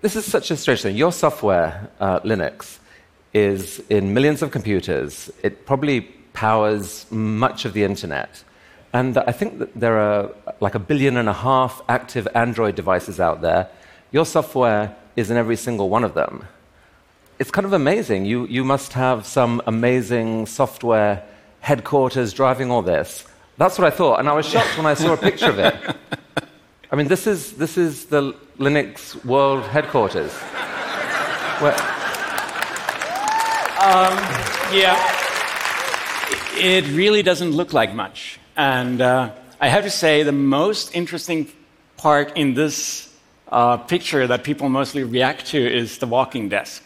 this is such a strange thing. Your software, uh, Linux, is in millions of computers. It probably powers much of the internet. And I think that there are like a billion and a half active Android devices out there. Your software is in every single one of them. It's kind of amazing. You, you must have some amazing software headquarters driving all this. That's what I thought. And I was shocked when I saw a picture of it. I mean, this is, this is the Linux World headquarters. Um, yeah. It really doesn't look like much. And uh, I have to say, the most interesting part in this uh, picture that people mostly react to is the walking desk.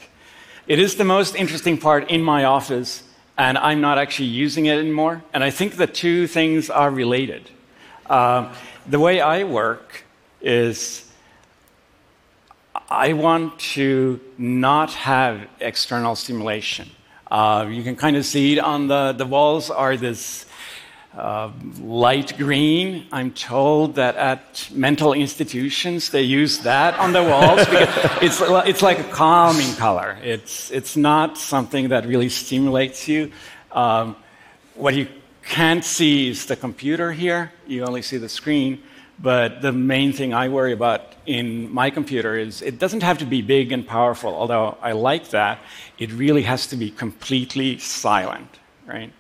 It is the most interesting part in my office, and I'm not actually using it anymore. And I think the two things are related. Uh, the way I work is I want to not have external stimulation. Uh, you can kind of see it on the, the walls are this uh, light green. I'm told that at mental institutions they use that on the walls because it's, it's like a calming color. It's, it's not something that really stimulates you. Um, what you can't see is the computer here, you only see the screen. But the main thing I worry about in my computer is it doesn't have to be big and powerful, although I like that. It really has to be completely silent, right?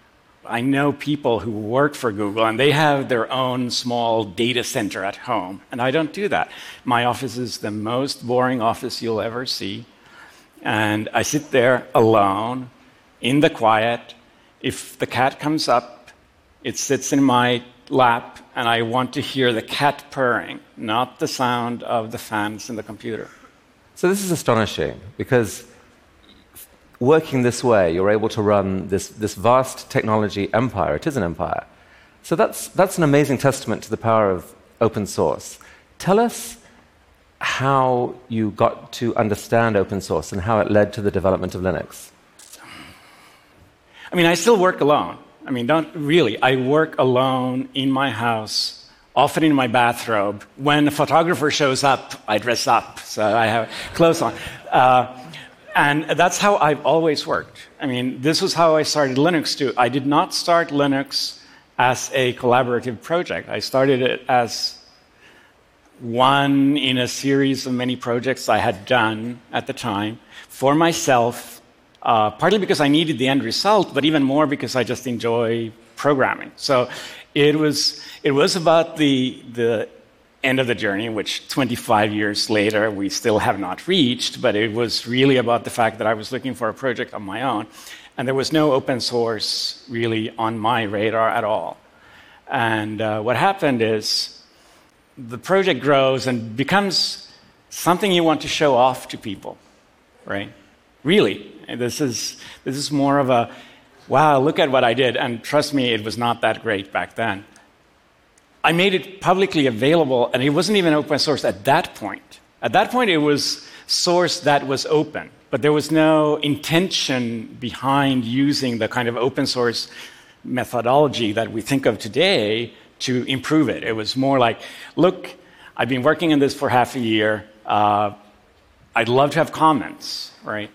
I know people who work for Google and they have their own small data center at home, and I don't do that. My office is the most boring office you'll ever see, and I sit there alone in the quiet. If the cat comes up, it sits in my lap, and I want to hear the cat purring, not the sound of the fans in the computer. So, this is astonishing because working this way, you're able to run this, this vast technology empire. It is an empire. So that's, that's an amazing testament to the power of open source. Tell us how you got to understand open source and how it led to the development of Linux. I mean, I still work alone. I mean, don't really. I work alone in my house, often in my bathrobe. When a photographer shows up, I dress up, so I have clothes on. Uh, and that's how I've always worked. I mean, this was how I started Linux too. I did not start Linux as a collaborative project. I started it as one in a series of many projects I had done at the time for myself, uh, partly because I needed the end result, but even more because I just enjoy programming. So it was, it was about the, the end of the journey, which 25 years later we still have not reached, but it was really about the fact that I was looking for a project on my own. And there was no open source really on my radar at all. And uh, what happened is the project grows and becomes something you want to show off to people, right? Really. This is, this is more of a, wow, look at what I did. And trust me, it was not that great back then. I made it publicly available, and it wasn't even open source at that point. At that point, it was source that was open, but there was no intention behind using the kind of open source methodology that we think of today to improve it. It was more like, look, I've been working on this for half a year. Uh, I'd love to have comments, right?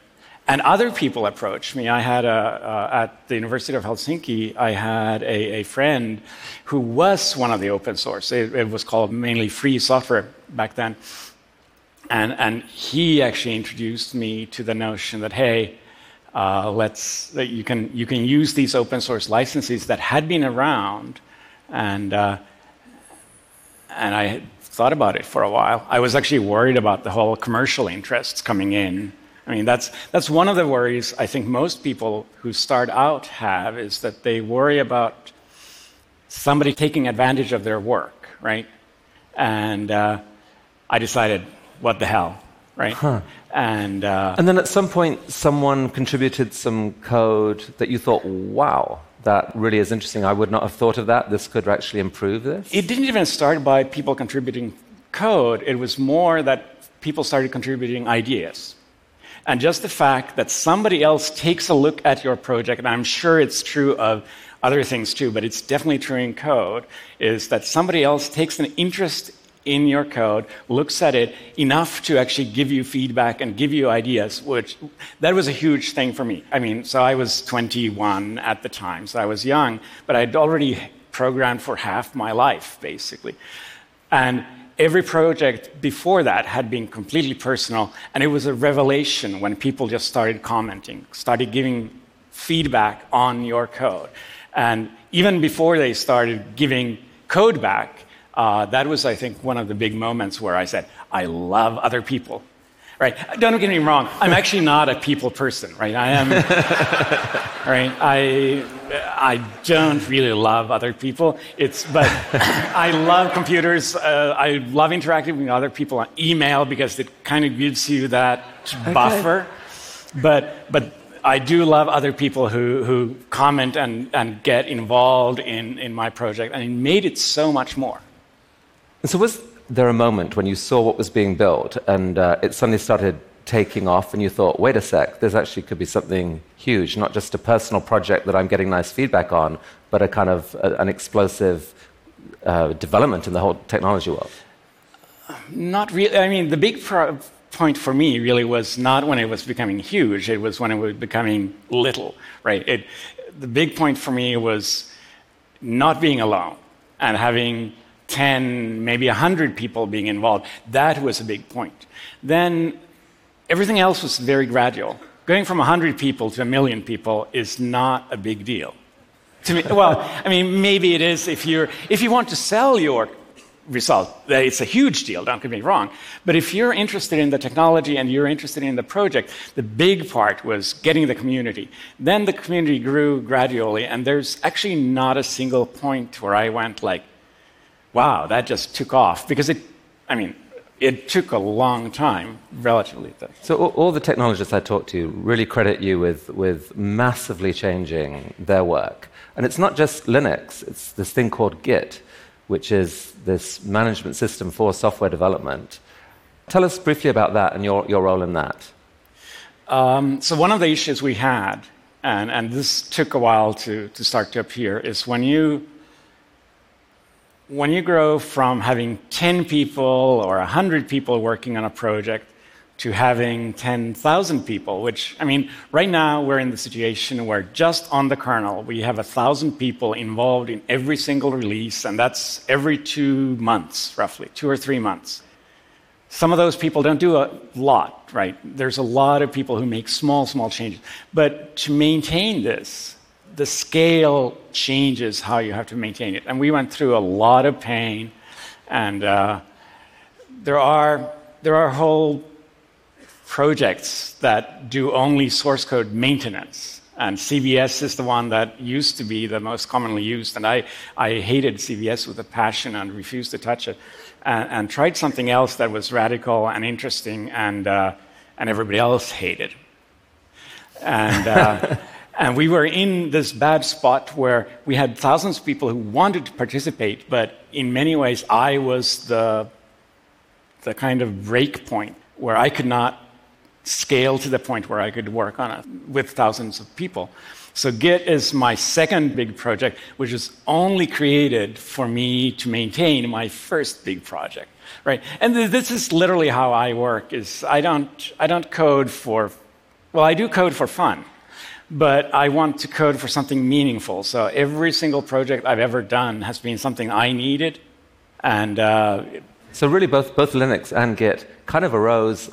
And other people approached me. I had a, uh, at the University of Helsinki, I had a, a, friend who was one of the open source. It, it, was called mainly free software back then. And, and he actually introduced me to the notion that, hey, uh, let's, that you, can, you can use these open source licenses that had been around. And, uh, and I thought about it for a while. I was actually worried about the whole commercial interests coming in I mean, that's, that's one of the worries I think most people who start out have is that they worry about somebody taking advantage of their work, right? And uh, I decided, what the hell, right? Huh. And, uh, and then at some point, someone contributed some code that you thought, wow, that really is interesting. I would not have thought of that. This could actually improve this. It didn't even start by people contributing code, it was more that people started contributing ideas. And just the fact that somebody else takes a look at your project, and I'm sure it's true of other things too, but it's definitely true in code, is that somebody else takes an interest in your code, looks at it enough to actually give you feedback and give you ideas, which that was a huge thing for me. I mean, so I was 21 at the time, so I was young, but I'd already programmed for half my life, basically. And every project before that had been completely personal, and it was a revelation when people just started commenting, started giving feedback on your code. And even before they started giving code back, uh, that was, I think, one of the big moments where I said, I love other people. Right? Don't get me wrong. I'm actually not a people person. Right? I am. right? I I don't really love other people. It's but I love computers. Uh, I love interacting with other people on email because it kind of gives you that okay. buffer. But but I do love other people who, who comment and, and get involved in, in my project, and it made it so much more. And so, was there a moment when you saw what was being built and uh, it suddenly started taking off, and you thought, wait a sec, this actually could be something huge, not just a personal project that I'm getting nice feedback on, but a kind of a, an explosive uh, development in the whole technology world? Not really. I mean, the big pro- point for me really was not when it was becoming huge, it was when it was becoming little, right? It, the big point for me was not being alone and having 10, maybe 100 people being involved. That was a big point. Then everything else was very gradual. Going from 100 people to a million people is not a big deal. To me, well, I mean, maybe it is if, you're, if you want to sell your result. It's a huge deal, don't get me wrong. But if you're interested in the technology and you're interested in the project, the big part was getting the community. Then the community grew gradually, and there's actually not a single point where I went like, wow, that just took off. Because it, I mean, it took a long time, relatively. Though. So all the technologists I talked to really credit you with, with massively changing their work. And it's not just Linux, it's this thing called Git which is this management system for software development. Tell us briefly about that and your, your role in that. Um, so, one of the issues we had, and, and this took a while to, to start to appear, is when you, when you grow from having 10 people or 100 people working on a project to having 10,000 people, which, I mean, right now we're in the situation where just on the kernel, we have 1,000 people involved in every single release, and that's every two months, roughly, two or three months. Some of those people don't do a lot, right? There's a lot of people who make small, small changes. But to maintain this, the scale changes how you have to maintain it. And we went through a lot of pain, and uh, there are there are whole projects that do only source code maintenance. And CVS is the one that used to be the most commonly used. And I, I hated CVS with a passion and refused to touch it. And, and tried something else that was radical and interesting, and, uh, and everybody else hated. And, uh, and we were in this bad spot where we had thousands of people who wanted to participate, but in many ways, I was the, the kind of break point where I could not scale to the point where I could work on it with thousands of people. So Git is my second big project, which is only created for me to maintain my first big project, right? And this is literally how I work. Is I don't I don't code for, well, I do code for fun, but I want to code for something meaningful. So every single project I've ever done has been something I needed, and. Uh, so really, both both Linux and Git kind of arose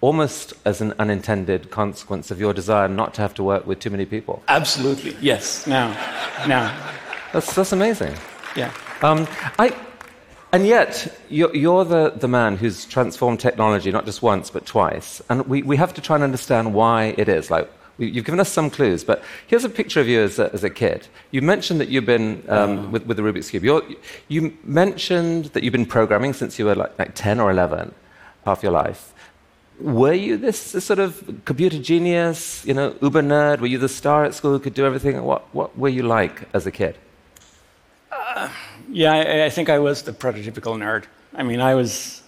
almost as an unintended consequence of your desire not to have to work with too many people. Absolutely, yes. Now, now. That's, that's amazing. Yeah. Um, I, and yet, you're, you're, the, the man who's transformed technology not just once, but twice. And we, we have to try and understand why it is. Like, we, you've given us some clues, but here's a picture of you as a, as a kid. You mentioned that you've been um, uh. with, with the Rubik's Cube. You're, you mentioned that you've been programming since you were like, like 10 or 11, half your life were you this sort of computer genius, you know, uber nerd? Were you the star at school who could do everything? What, what were you like as a kid? Uh, yeah, I, I, think I was the prototypical nerd. I mean, I was,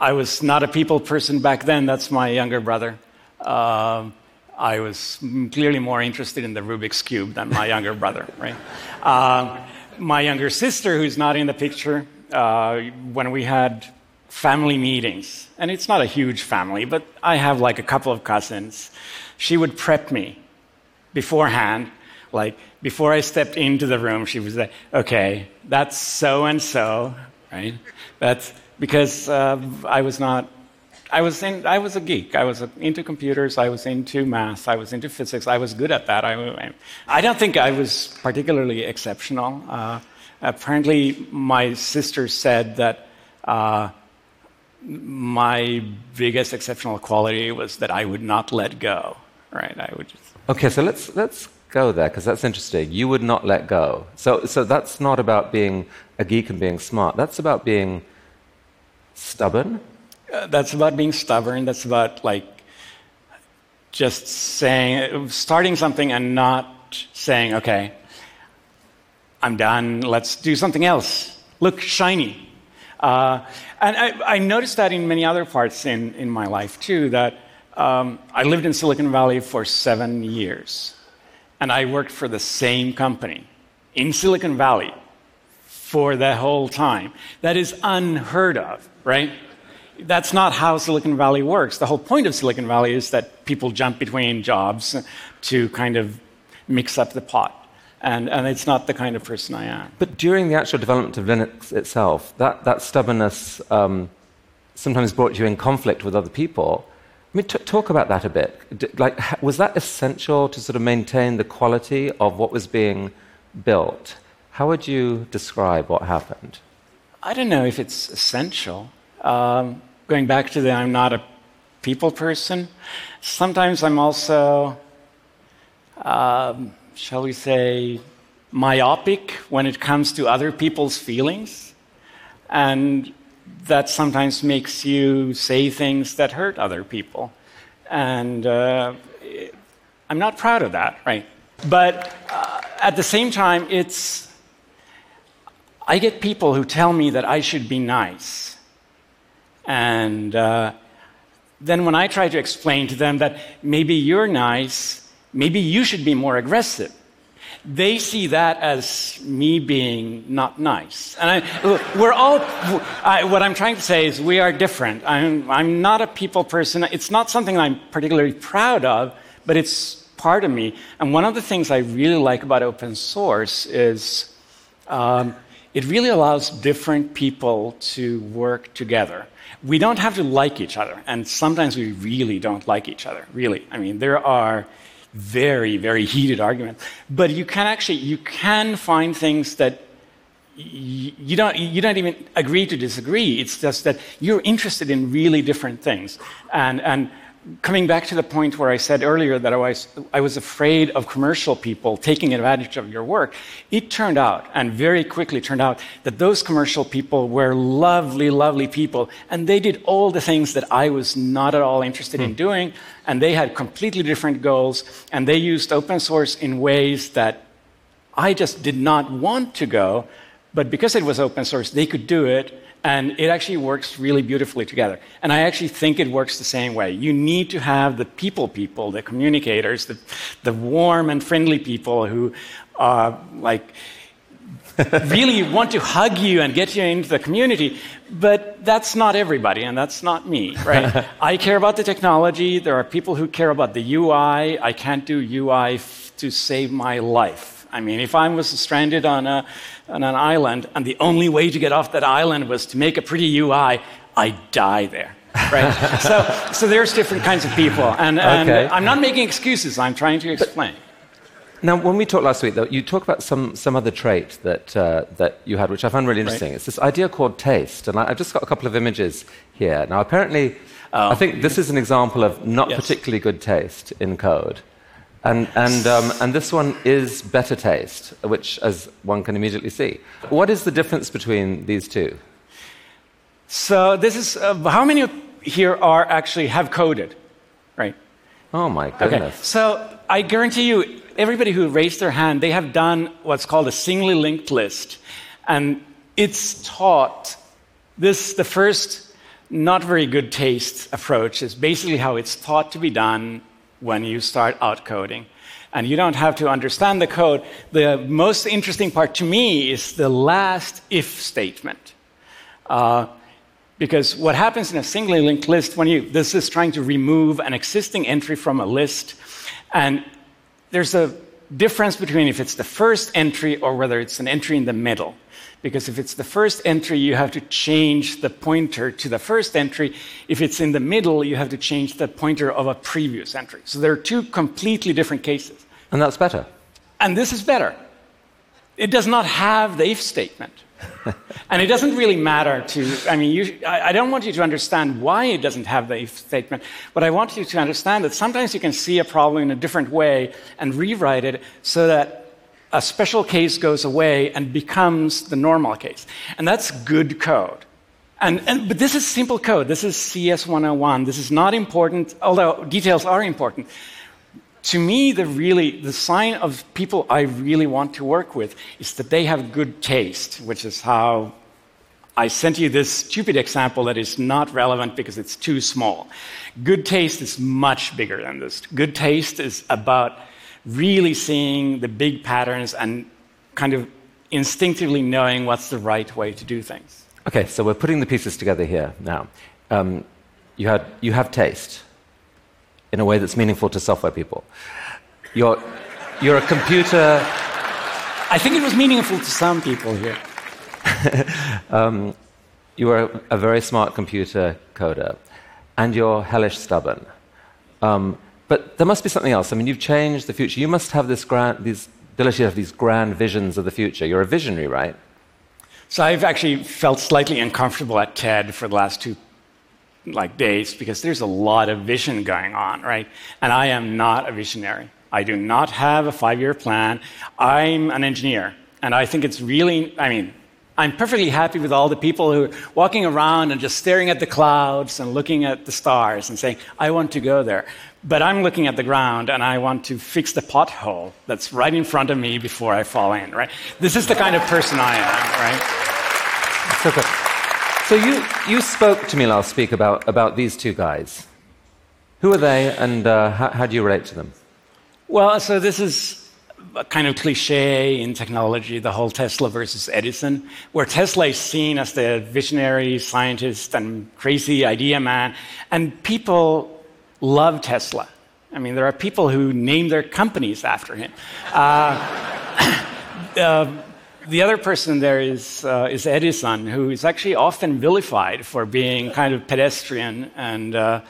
I was not a people person back then. That's my younger brother. Uh, I was clearly more interested in the Rubik's Cube than my younger brother, right? Uh, my younger sister, who's not in the picture, uh, when we had family meetings, and it's not a huge family, but I have like a couple of cousins, she would prep me beforehand. Like before I stepped into the room, she was like, "Okay, that's so and so, right? That's because uh, I was not I was, in, I was a geek. I was into computers. I was into math. I was into physics. I was good at that. I, I don't think I was particularly exceptional. Uh, apparently, my sister said that uh, my biggest exceptional quality was that I would not let go. Right? I would just. Okay, so let's let's go there because that's interesting. You would not let go. So so that's not about being a geek and being smart. That's about being stubborn that's about being stubborn. That's about like just saying, starting something and not saying, okay, I'm done, let's do something else. Look shiny. Uh, and I, I, noticed that in many other parts in, in my life too, that um, I lived in Silicon Valley for seven years. And I worked for the same company in Silicon Valley for the whole time. That is unheard of, right? That's not how Silicon Valley works. The whole point of Silicon Valley is that people jump between jobs to kind of mix up the pot. And, and it's not the kind of person I am. But during the actual development of Linux itself, that, that stubbornness um, sometimes brought you in conflict with other people. I mean, t- talk about that a bit. Like, was that essential to sort of maintain the quality of what was being built? How would you describe what happened? I don't know if it's essential. Um, going back to the I'm not a people person, sometimes I'm also, um, shall we say, myopic when it comes to other people's feelings. And that sometimes makes you say things that hurt other people. And uh, I'm not proud of that, right? But uh, at the same time, it's. I get people who tell me that I should be nice. And uh, then when I try to explain to them that maybe you're nice, maybe you should be more aggressive, they see that as me being not nice. And I, we're all, I, what I'm trying to say is we are different. I'm, I'm not a people person. It's not something I'm particularly proud of, but it's part of me. And one of the things I really like about open source is um, it really allows different people to work together we don't have to like each other, and sometimes we really don't like each other, really. I mean, there are very, very heated arguments, but you can actually, you can find things that you don't, you don't even agree to disagree. It's just that you're interested in really different things. And, and coming back to the point where I said earlier that I was, I was afraid of commercial people taking advantage of your work, it turned out, and very quickly turned out, that those commercial people were lovely, lovely people, and they did all the things that I was not at all interested in hmm. doing, and they had completely different goals, and they used open source in ways that I just did not want to go, but because it was open source, they could do it and it actually works really beautifully together. And I actually think it works the same way. You need to have the people people, the communicators, the, the warm and friendly people who are like really want to hug you and get you into the community. But that's not everybody, and that's not me, right? I care about the technology. There are people who care about the UI. I can't do UI f- to save my life. I mean, if I was stranded on, a, on an island and the only way to get off that island was to make a pretty UI, I'd die there. Right? so, so there's different kinds of people. And, and okay. I'm not making excuses, I'm trying to explain. But, now, when we talked last week, though, you talked about some, some other trait that, uh, that you had, which I found really interesting. Right. It's this idea called taste. And I, have just got a couple of images here. Now, apparently, oh. I think this is an example of not yes. particularly good taste in code. And, and, um, and this one is better taste, which, as one can immediately see. What is the difference between these two? So, this is uh, how many here are actually have coded, right? Oh my goodness. Okay. So, I guarantee you, everybody who raised their hand, they have done what's called a singly linked list. And it's taught this, the first not very good taste approach is basically how it's taught to be done when you start out coding. And you don't have to understand the code. The most interesting part to me is the last if statement. Uh, because what happens in a singly linked list when you, this is trying to remove an existing entry from a list, and there's a difference between if it's the first entry or whether it's an entry in the middle. Because if it's the first entry, you have to change the pointer to the first entry. If it's in the middle, you have to change the pointer of a previous entry. So there are two completely different cases. And that's better. And this is better. It does not have the if statement. and it doesn't really matter to, I mean, you, I, I, don't want you to understand why it doesn't have the if statement, but I want you to understand that sometimes you can see a problem in a different way and rewrite it so that a special case goes away and becomes the normal case. And that's good code. And, and, but this is simple code. This is CS 101. This is not important, although details are important to me, the really the sign of people I really want to work with is that they have good taste, which is how I sent you this stupid example that is not relevant because it's too small. Good taste is much bigger than this. Good taste is about really seeing the big patterns and kind of instinctively knowing what's the right way to do things. Okay, so we're putting the pieces together here now. Um, you, had, you have taste in a way that's meaningful to software people. You're, you're a computer. I think it was meaningful to some people here. um, you are a, a, very smart computer coder, and you're hellish stubborn. Um, but there must be something else. I mean, you've changed the future. You must have this grand, these ability to have these grand visions of the future. You're a visionary, right? So I've actually felt slightly uncomfortable at TED for the last two like days because there's a lot of vision going on, right? And I am not a visionary. I do not have a five year plan. I'm an engineer. And I think it's really, I mean, I'm perfectly happy with all the people who are walking around and just staring at the clouds and looking at the stars and saying, I want to go there. But I'm looking at the ground and I want to fix the pothole that's right in front of me before I fall in, right? This is the kind of person I am, right? So good. So you, you spoke to me last week about, about these two guys. Who are they, and uh, how, how do you relate to them? Well, so this is a kind of cliche in technology, the whole Tesla versus Edison, where Tesla is seen as the visionary scientist and crazy idea man, and people love Tesla. I mean, there are people who name their companies after him. Uh, uh, the other person there is, uh, is Edison, who is actually often vilified for being kind of pedestrian and, uh,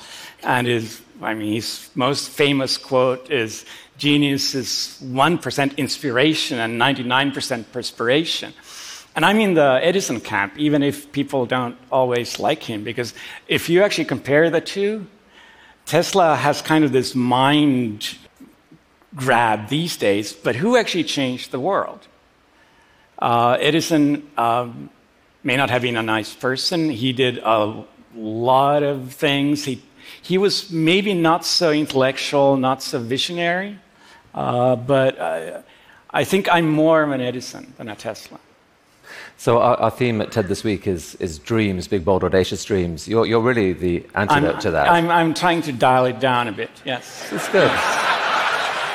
and is, I mean, his most famous quote is genius is 1% inspiration and 99% perspiration. And I'm in the Edison camp, even if people don't always like him, because if you actually compare the two, Tesla has kind of this mind grab these days, but who actually changed the world? Uh, Edison um, may not have been a nice person. He did a lot of things. He, he was maybe not so intellectual, not so visionary, uh, but uh, I think I'm more of an Edison than a Tesla. So our, our, theme at TED this week is, is dreams, big, bold, audacious dreams. You're, you're really the antidote I'm, to that. I'm, I'm trying to dial it down a bit, yes. It's good.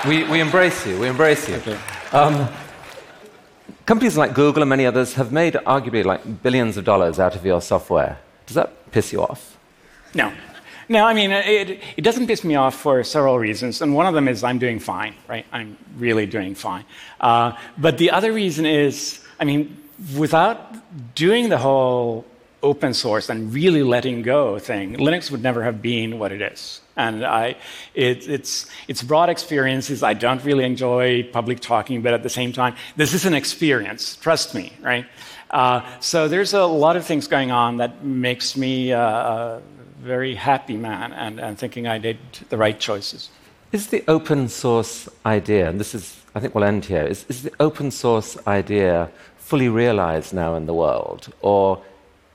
we, we embrace you, we embrace you. Okay. Um, Companies like Google and many others have made arguably like billions of dollars out of your software. Does that piss you off? No. No, I mean, it, it doesn't piss me off for several reasons. And one of them is I'm doing fine, right? I'm really doing fine. Uh, but the other reason is, I mean, without doing the whole open source and really letting go thing, Linux would never have been what it is. And I, it, it's, it's broad experiences. I don't really enjoy public talking, but at the same time, this is an experience. Trust me, right? Uh, so there's a lot of things going on that makes me uh, a very happy man and, and thinking I did the right choices. Is the open source idea, and this is, I think we'll end here, is, is the open source idea fully realized now in the world? Or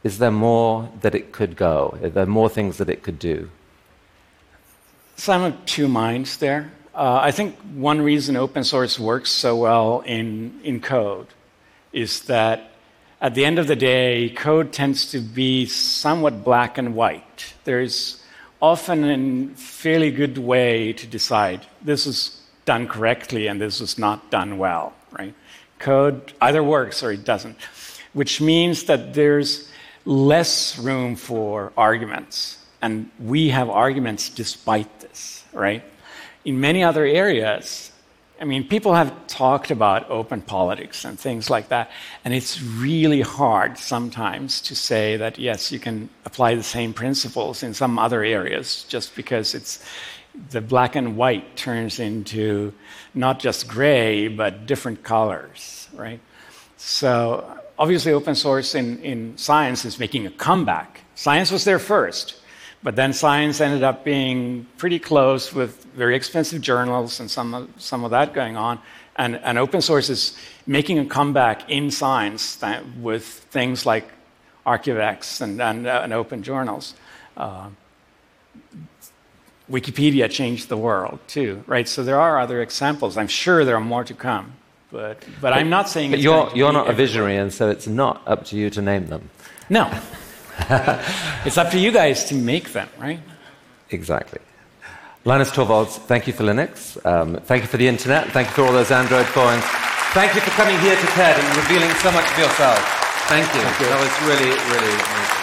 is there more that it could go? Are there more things that it could do? So I'm of two minds there. Uh, I think one reason open source works so well in, in code is that at the end of the day, code tends to be somewhat black and white. There's often a fairly good way to decide this is done correctly and this is not done well, right? Code either works or it doesn't, which means that there's less room for arguments. And we have arguments despite this, right? In many other areas, I mean, people have talked about open politics and things like that, and it's really hard sometimes to say that, yes, you can apply the same principles in some other areas just because it's the black and white turns into not just gray, but different colors, right? So, obviously, open source in, in science is making a comeback. Science was there first. But then science ended up being pretty close with very expensive journals and some of, some of that going on. And, and open source is making a comeback in science with things like arXiv and, and, uh, and open journals. Uh, Wikipedia changed the world too, right? So there are other examples. I'm sure there are more to come, but but, but I'm not saying. But you're you're not a visionary, and so it's not up to you to name them. No, it's up to you guys to make them, right? Exactly. Linus Torvalds, thank you for Linux. Um, thank you for the internet. Thank you for all those Android coins. Thank you for coming here to TED and revealing so much of yourself. Thank you. Thank you. That was really, really amazing.